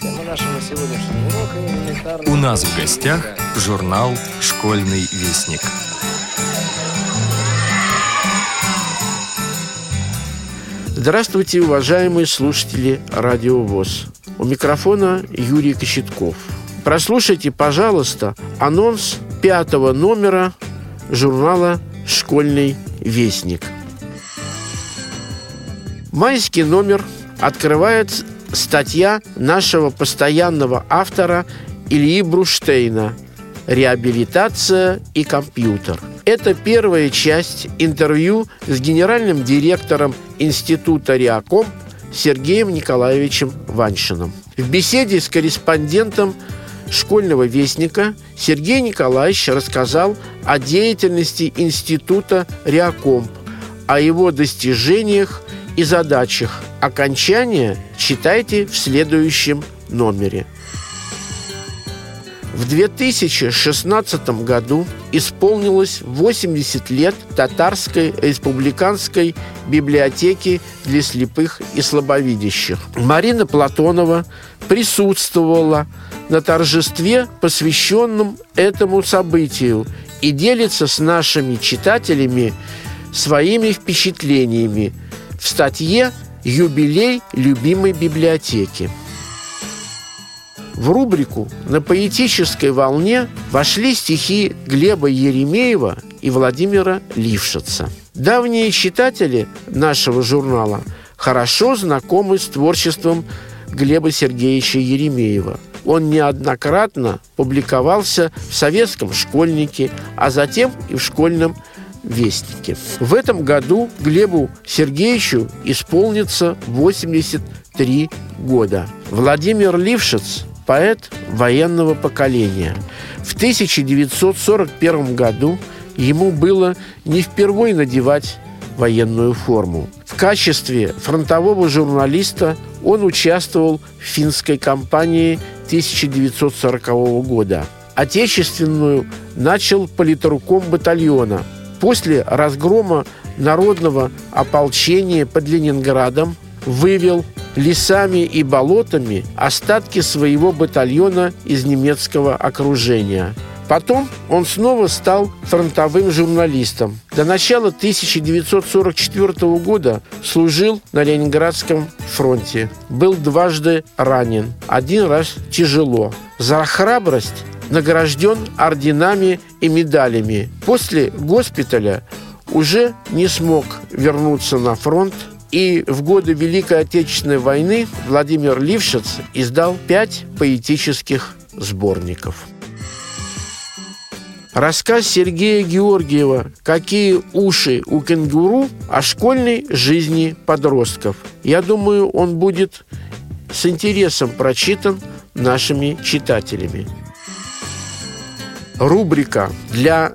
Тема нашего сегодняшнего урока У нас в гостях журнал «Школьный вестник». Здравствуйте, уважаемые слушатели Радио ВОЗ. У микрофона Юрий Кочетков. Прослушайте, пожалуйста, анонс пятого номера журнала «Школьный вестник». Майский номер открывает статья нашего постоянного автора Ильи Бруштейна «Реабилитация и компьютер». Это первая часть интервью с генеральным директором Института Реаком Сергеем Николаевичем Ваншиным. В беседе с корреспондентом школьного вестника Сергей Николаевич рассказал о деятельности Института Реакомп, о его достижениях и задачах. Окончание читайте в следующем номере. В 2016 году исполнилось 80 лет Татарской республиканской библиотеки для слепых и слабовидящих. Марина Платонова присутствовала на торжестве, посвященном этому событию, и делится с нашими читателями своими впечатлениями в статье «Юбилей любимой библиотеки». В рубрику «На поэтической волне» вошли стихи Глеба Еремеева и Владимира Лившица. Давние читатели нашего журнала хорошо знакомы с творчеством Глеба Сергеевича Еремеева. Он неоднократно публиковался в «Советском школьнике», а затем и в «Школьном вестнике». В этом году Глебу Сергеевичу исполнится 83 года. Владимир Лившиц – поэт военного поколения. В 1941 году ему было не впервой надевать военную форму. В качестве фронтового журналиста он участвовал в финской кампании 1940 года. Отечественную начал политруком батальона. После разгрома народного ополчения под Ленинградом вывел лесами и болотами остатки своего батальона из немецкого окружения. Потом он снова стал фронтовым журналистом. До начала 1944 года служил на Ленинградском фронте. Был дважды ранен, один раз тяжело. За храбрость награжден орденами и медалями. После госпиталя уже не смог вернуться на фронт, и в годы Великой Отечественной войны Владимир Лившиц издал пять поэтических сборников. Рассказ Сергея Георгиева «Какие уши у кенгуру» о школьной жизни подростков. Я думаю, он будет с интересом прочитан нашими читателями. Рубрика для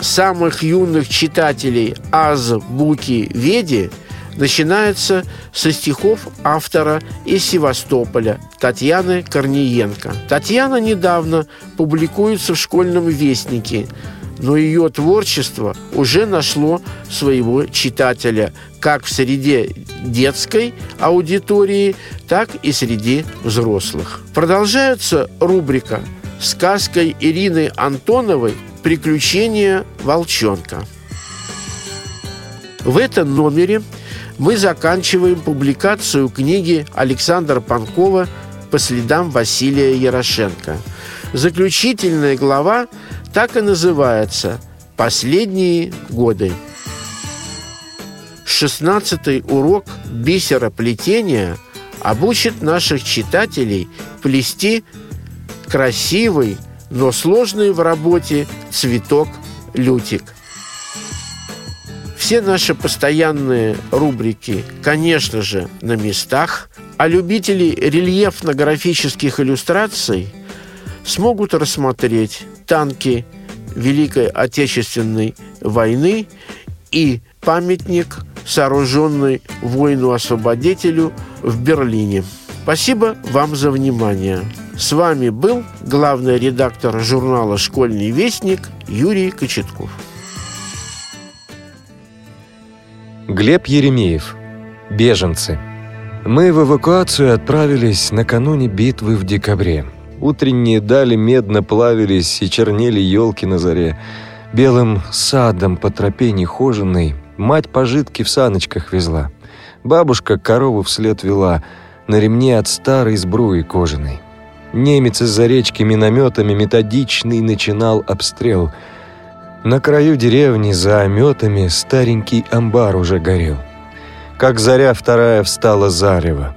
самых юных читателей «Азбуки Веди» начинается со стихов автора из Севастополя Татьяны Корниенко. Татьяна недавно публикуется в школьном вестнике, но ее творчество уже нашло своего читателя как в среде детской аудитории, так и среди взрослых. Продолжается рубрика сказкой Ирины Антоновой «Приключения волчонка». В этом номере мы заканчиваем публикацию книги Александра Панкова «По следам Василия Ярошенко». Заключительная глава так и называется «Последние годы». Шестнадцатый урок бисероплетения обучит наших читателей плести красивый, но сложный в работе цветок-лютик. Все наши постоянные рубрики, конечно же, на местах, а любители рельефно-графических иллюстраций смогут рассмотреть танки Великой Отечественной войны и памятник, сооруженный воину-освободителю в Берлине. Спасибо вам за внимание. С вами был главный редактор журнала «Школьный вестник» Юрий Кочетков. Глеб Еремеев. Беженцы. Мы в эвакуацию отправились накануне битвы в декабре. Утренние дали медно плавились и чернели елки на заре. Белым садом по тропе нехоженной мать пожитки в саночках везла. Бабушка корову вслед вела на ремне от старой сбруи кожаной. Немец из-за речки минометами методичный начинал обстрел. На краю деревни за ометами старенький амбар уже горел. Как заря вторая встала зарево.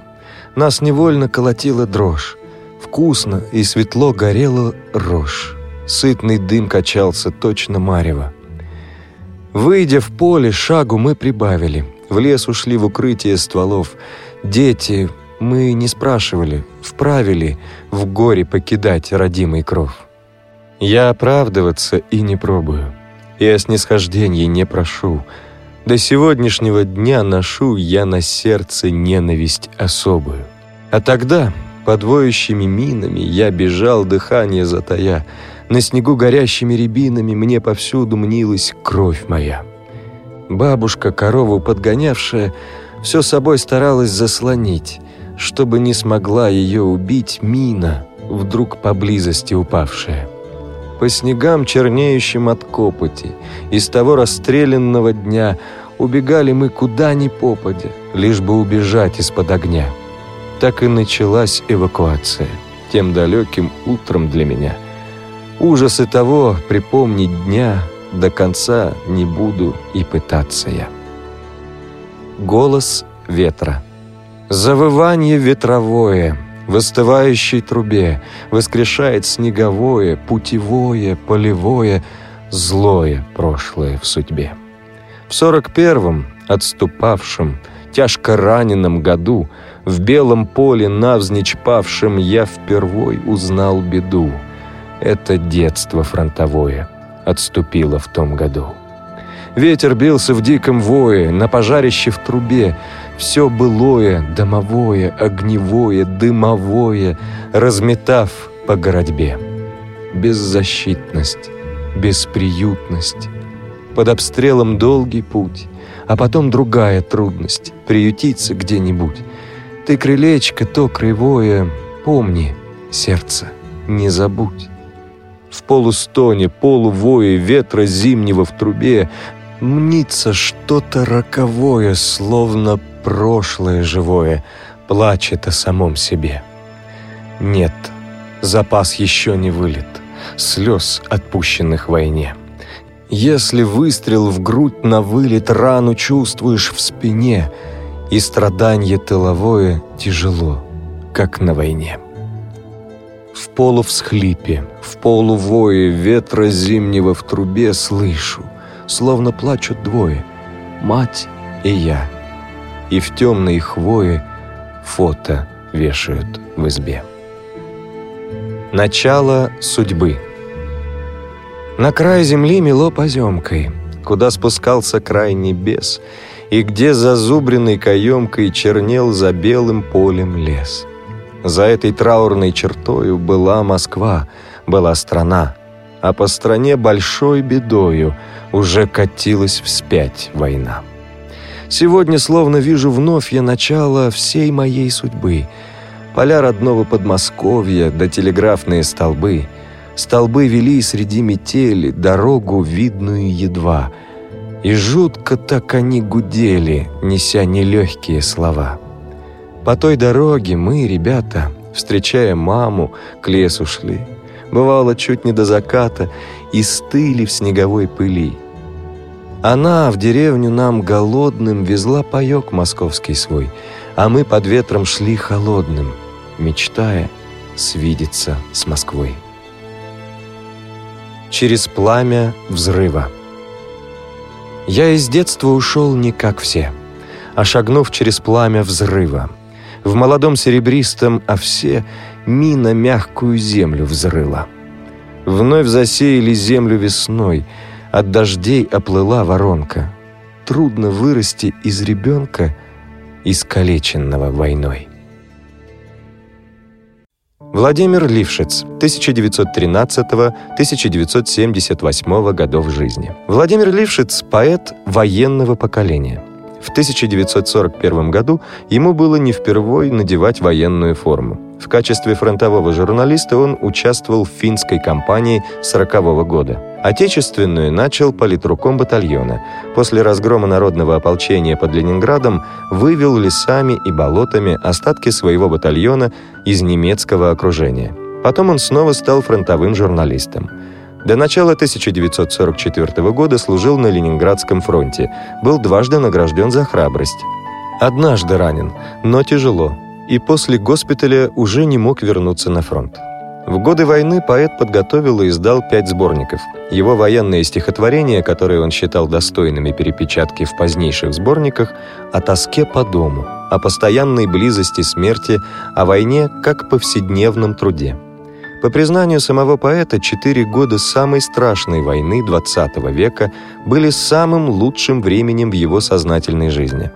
Нас невольно колотила дрожь. Вкусно и светло горела рожь. Сытный дым качался точно марево. Выйдя в поле, шагу мы прибавили. В лес ушли в укрытие стволов. Дети, мы не спрашивали, вправе ли в горе покидать родимый кров. Я оправдываться и не пробую, и о снисхождении не прошу. До сегодняшнего дня ношу я на сердце ненависть особую. А тогда, под воющими минами, я бежал дыхание затая. На снегу горящими рябинами мне повсюду мнилась кровь моя. Бабушка, корову подгонявшая, все собой старалась заслонить, чтобы не смогла ее убить мина, вдруг поблизости упавшая. По снегам, чернеющим от копоти, из того расстрелянного дня убегали мы куда ни попадя, лишь бы убежать из-под огня. Так и началась эвакуация, тем далеким утром для меня. Ужасы того припомнить дня до конца не буду и пытаться я. Голос ветра. Завывание ветровое в остывающей трубе воскрешает снеговое, путевое, полевое, злое прошлое в судьбе. В сорок первом, отступавшем, тяжко раненом году, в белом поле навзничь павшем я впервой узнал беду. Это детство фронтовое отступило в том году. Ветер бился в диком вое, на пожарище в трубе. Все былое, домовое, огневое, дымовое, разметав по городьбе. Беззащитность, бесприютность. Под обстрелом долгий путь, а потом другая трудность — приютиться где-нибудь. Ты крылечко то кривое, помни, сердце, не забудь. В полустоне, полувое ветра зимнего в трубе Мнится что-то роковое, словно прошлое живое, плачет о самом себе. Нет, запас еще не вылет, слез, отпущенных войне. Если выстрел в грудь на вылет, рану чувствуешь в спине, и страдание тыловое тяжело, как на войне. В полувсхлипе, в полувое ветра зимнего в трубе слышу — словно плачут двое, мать и я. И в темной хвое фото вешают в избе. Начало судьбы. На край земли мело поземкой, куда спускался край небес, и где зазубренной каемкой чернел за белым полем лес. За этой траурной чертою была Москва, была страна, а по стране большой бедою уже катилась вспять война. Сегодня словно вижу вновь я начало всей моей судьбы. Поля родного Подмосковья да телеграфные столбы. Столбы вели среди метели дорогу видную едва. И жутко так они гудели, неся нелегкие слова. По той дороге мы, ребята, встречая маму, к лесу шли бывало чуть не до заката, и стыли в снеговой пыли. Она в деревню нам голодным везла паёк московский свой, а мы под ветром шли холодным, мечтая свидеться с Москвой. Через пламя взрыва Я из детства ушел не как все, а шагнув через пламя взрыва. В молодом серебристом овсе мина мягкую землю взрыла. Вновь засеяли землю весной, от дождей оплыла воронка. Трудно вырасти из ребенка, искалеченного войной. Владимир Лившиц, 1913-1978 годов жизни. Владимир Лившиц – поэт военного поколения. В 1941 году ему было не впервой надевать военную форму. В качестве фронтового журналиста он участвовал в финской кампании 40 года. Отечественную начал политруком батальона. После разгрома народного ополчения под Ленинградом вывел лесами и болотами остатки своего батальона из немецкого окружения. Потом он снова стал фронтовым журналистом. До начала 1944 года служил на Ленинградском фронте, был дважды награжден за храбрость. Однажды ранен, но тяжело, и после госпиталя уже не мог вернуться на фронт. В годы войны поэт подготовил и издал пять сборников. Его военные стихотворения, которые он считал достойными перепечатки в позднейших сборниках, о тоске по дому, о постоянной близости смерти, о войне как повседневном труде. По признанию самого поэта, четыре года самой страшной войны XX века были самым лучшим временем в его сознательной жизни.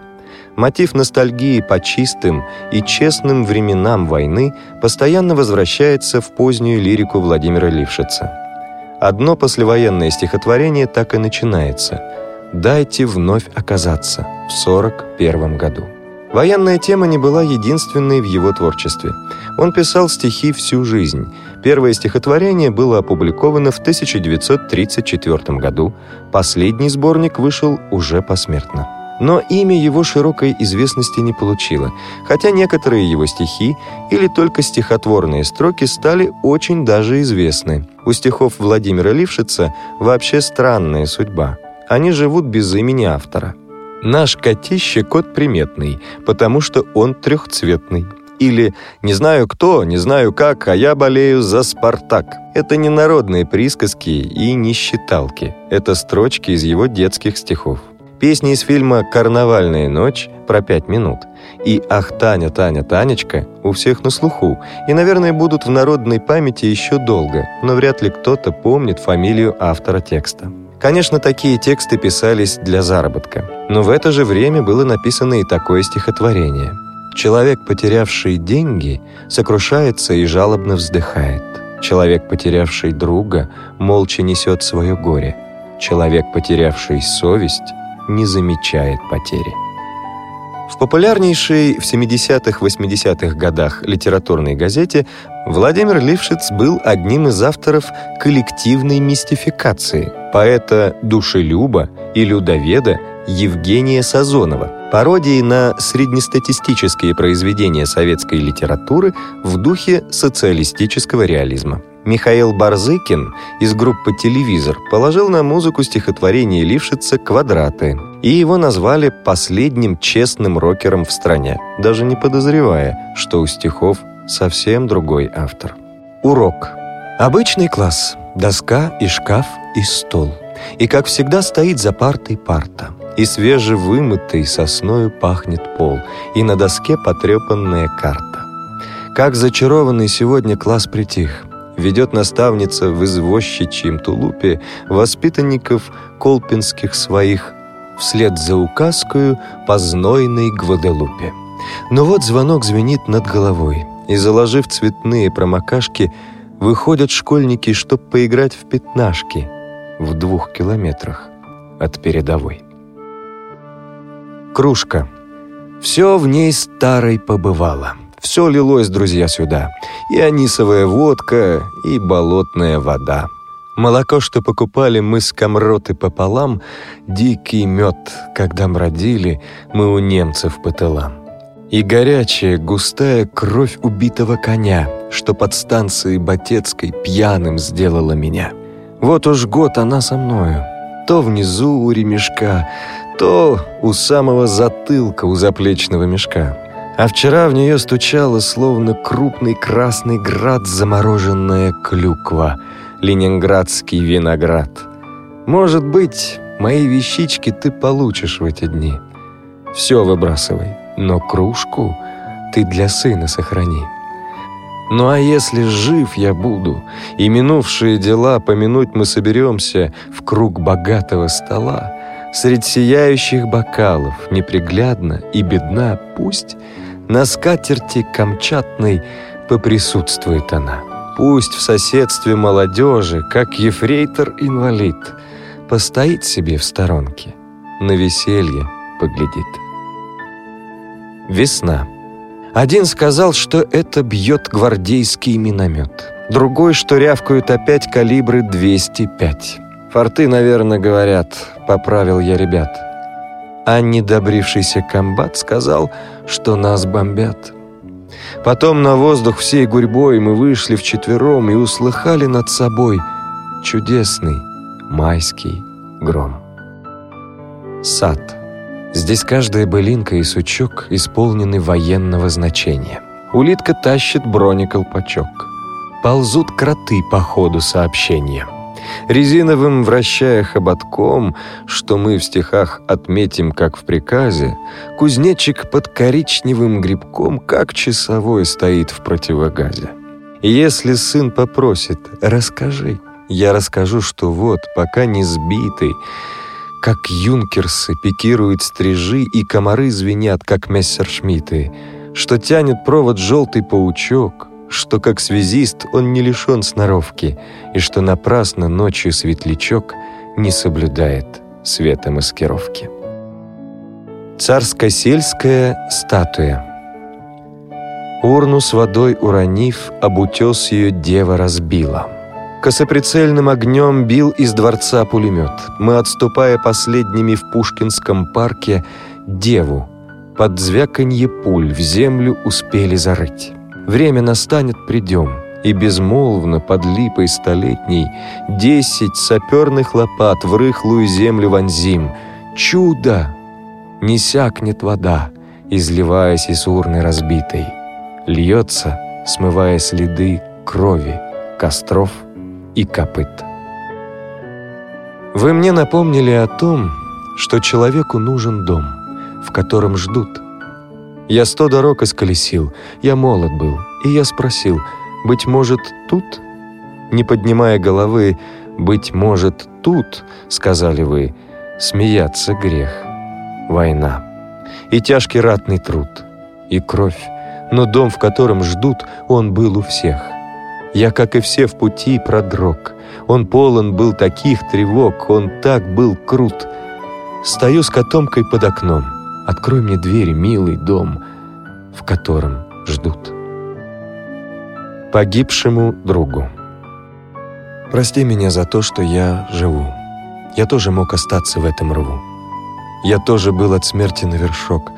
Мотив ностальгии по чистым и честным временам войны постоянно возвращается в позднюю лирику Владимира Лившица. Одно послевоенное стихотворение так и начинается «Дайте вновь оказаться» в 41 году. Военная тема не была единственной в его творчестве. Он писал стихи всю жизнь. Первое стихотворение было опубликовано в 1934 году. Последний сборник вышел уже посмертно. Но имя его широкой известности не получило, хотя некоторые его стихи или только стихотворные строки стали очень даже известны. У стихов Владимира Лившица вообще странная судьба. Они живут без имени автора. Наш котище кот приметный, потому что он трехцветный. Или «Не знаю кто, не знаю как, а я болею за «Спартак». Это не народные присказки и не считалки. Это строчки из его детских стихов. Песни из фильма «Карнавальная ночь» про пять минут и «Ах, Таня, Таня, Танечка» у всех на слуху и, наверное, будут в народной памяти еще долго, но вряд ли кто-то помнит фамилию автора текста. Конечно, такие тексты писались для заработка, но в это же время было написано и такое стихотворение. Человек, потерявший деньги, сокрушается и жалобно вздыхает. Человек, потерявший друга, молча несет свое горе. Человек, потерявший совесть, не замечает потери. В популярнейшей в 70-80-х годах литературной газете Владимир Лившиц был одним из авторов коллективной мистификации поэта-душелюба и людоведа Евгения Сазонова, пародии на среднестатистические произведения советской литературы в духе социалистического реализма. Михаил Барзыкин из группы «Телевизор» положил на музыку стихотворение Лившица «Квадраты», и его назвали последним честным рокером в стране, даже не подозревая, что у стихов совсем другой автор. Урок. Обычный класс. Доска и шкаф и стол. И, как всегда, стоит за партой парта. И свежевымытый сосною пахнет пол, и на доске потрепанная карта. Как зачарованный сегодня класс притих — ведет наставница в извозчичьем тулупе воспитанников колпинских своих вслед за указкою по знойной Гваделупе. Но вот звонок звенит над головой, и, заложив цветные промокашки, выходят школьники, чтоб поиграть в пятнашки в двух километрах от передовой. Кружка. Все в ней старой побывало — все лилось, друзья, сюда. И анисовая водка, и болотная вода. Молоко, что покупали мы с комроты пополам, дикий мед, когда мродили мы у немцев по тылам. И горячая, густая кровь убитого коня, что под станцией Батецкой пьяным сделала меня. Вот уж год она со мною, то внизу у ремешка, то у самого затылка у заплечного мешка. А вчера в нее стучала, словно крупный красный град, замороженная клюква, ленинградский виноград. Может быть, мои вещички ты получишь в эти дни. Все выбрасывай, но кружку ты для сына сохрани. Ну а если жив я буду, и минувшие дела помянуть мы соберемся в круг богатого стола, средь сияющих бокалов, неприглядно и бедна, пусть на скатерти камчатной поприсутствует она. Пусть в соседстве молодежи, как ефрейтор-инвалид, постоит себе в сторонке. На веселье поглядит. Весна. Один сказал, что это бьет гвардейский миномет. Другой, что рявкают опять калибры 205. Форты, наверное, говорят, поправил я ребят. А недобрившийся комбат сказал, что нас бомбят. Потом на воздух всей гурьбой мы вышли вчетвером и услыхали над собой чудесный майский гром. Сад. Здесь каждая былинка и сучок исполнены военного значения. Улитка тащит бронеколпачок. Ползут кроты по ходу сообщения. Резиновым вращая хоботком, что мы в стихах отметим, как в приказе, кузнечик под коричневым грибком, как часовой, стоит в противогазе. Если сын попросит «расскажи», я расскажу, что вот, пока не сбитый, как юнкерсы пикируют стрижи, и комары звенят, как мессершмитты, что тянет провод желтый паучок, что как связист он не лишен сноровки, и что напрасно ночью светлячок не соблюдает света маскировки. Царско-сельская статуя Урну с водой уронив, об утес ее дева разбила — Косоприцельным огнем бил из дворца пулемет. Мы, отступая последними в Пушкинском парке, деву под звяканье пуль в землю успели зарыть. Время настанет, придем, и безмолвно под липой столетней десять саперных лопат в рыхлую землю вонзим. Чудо! Не сякнет вода, изливаясь из урны разбитой. Льется, смывая следы крови, костров — и копыт. Вы мне напомнили о том, что человеку нужен дом, в котором ждут. Я сто дорог исколесил, я молод был, и я спросил, быть может, тут? Не поднимая головы, быть может, тут, сказали вы, смеяться грех, война. И тяжкий ратный труд, и кровь, но дом, в котором ждут, он был у всех. Я, как и все, в пути продрог. Он полон был таких тревог, он так был крут. Стою с котомкой под окном. Открой мне дверь, милый дом, в котором ждут. Погибшему другу. Прости меня за то, что я живу. Я тоже мог остаться в этом рву. Я тоже был от смерти на вершок,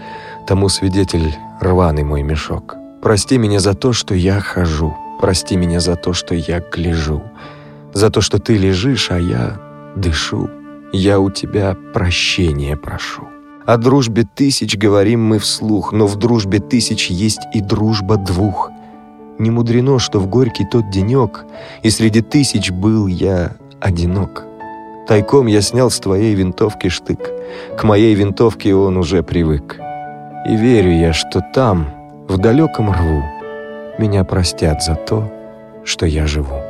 тому свидетель рваный мой мешок. Прости меня за то, что я хожу, Прости меня за то, что я гляжу, за то, что ты лежишь, а я дышу. Я у тебя прощения прошу. О дружбе тысяч говорим мы вслух, но в дружбе тысяч есть и дружба двух. Не мудрено, что в горький тот денек, и среди тысяч был я одинок. Тайком я снял с твоей винтовки штык, к моей винтовке он уже привык. И верю я, что там, в далеком рву, меня простят за то, что я живу.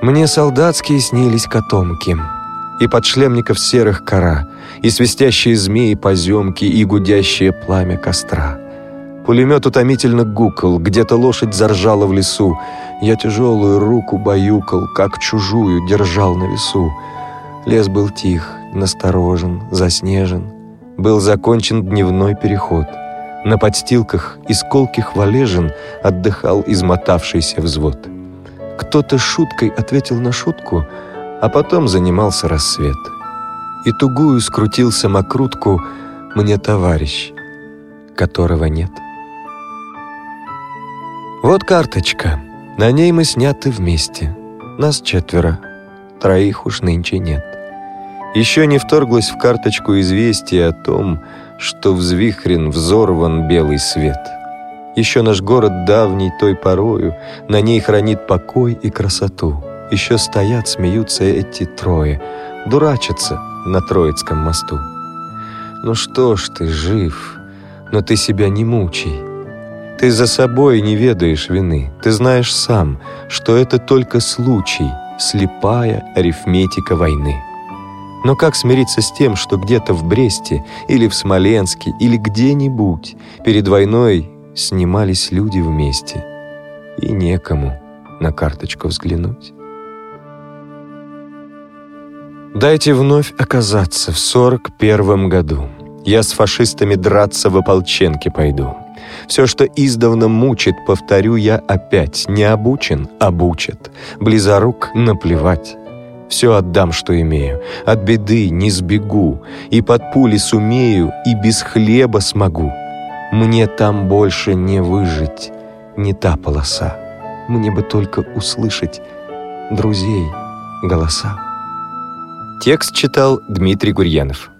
Мне солдатские снились котомки, и подшлемников серых кора, и свистящие змеи поземки, и гудящее пламя костра. Пулемет утомительно гукал, где-то лошадь заржала в лесу. Я тяжелую руку баюкал, как чужую держал на весу. Лес был тих, насторожен, заснежен. Был закончен дневной переход — на подстилках из колких валежин отдыхал измотавшийся взвод. Кто-то шуткой ответил на шутку, а потом занимался рассвет. И тугую скрутил самокрутку мне товарищ, которого нет. Вот карточка. На ней мы сняты вместе. Нас четверо. Троих уж нынче нет. Еще не вторглось в карточку известие о том, что взвихрен, взорван белый свет. Еще наш город давний той порою, на ней хранит покой и красоту. Еще стоят, смеются эти трое, дурачатся на Троицком мосту. Ну что ж ты, жив, но ты себя не мучай. Ты за собой не ведаешь вины, ты знаешь сам, что это только случай, слепая арифметика войны. Но как смириться с тем, что где-то в Бресте или в Смоленске или где-нибудь перед войной снимались люди вместе, и некому на карточку взглянуть? Дайте вновь оказаться в сорок первом году. Я с фашистами драться в ополченке пойду. Все, что издавна мучит, повторю я опять. Не обучен — обучат. Близорук — наплевать. Все отдам, что имею. От беды не сбегу. И под пули сумею, и без хлеба смогу. Мне там больше не выжить, не та полоса. Мне бы только услышать друзей голоса. Текст читал Дмитрий Гурьянов.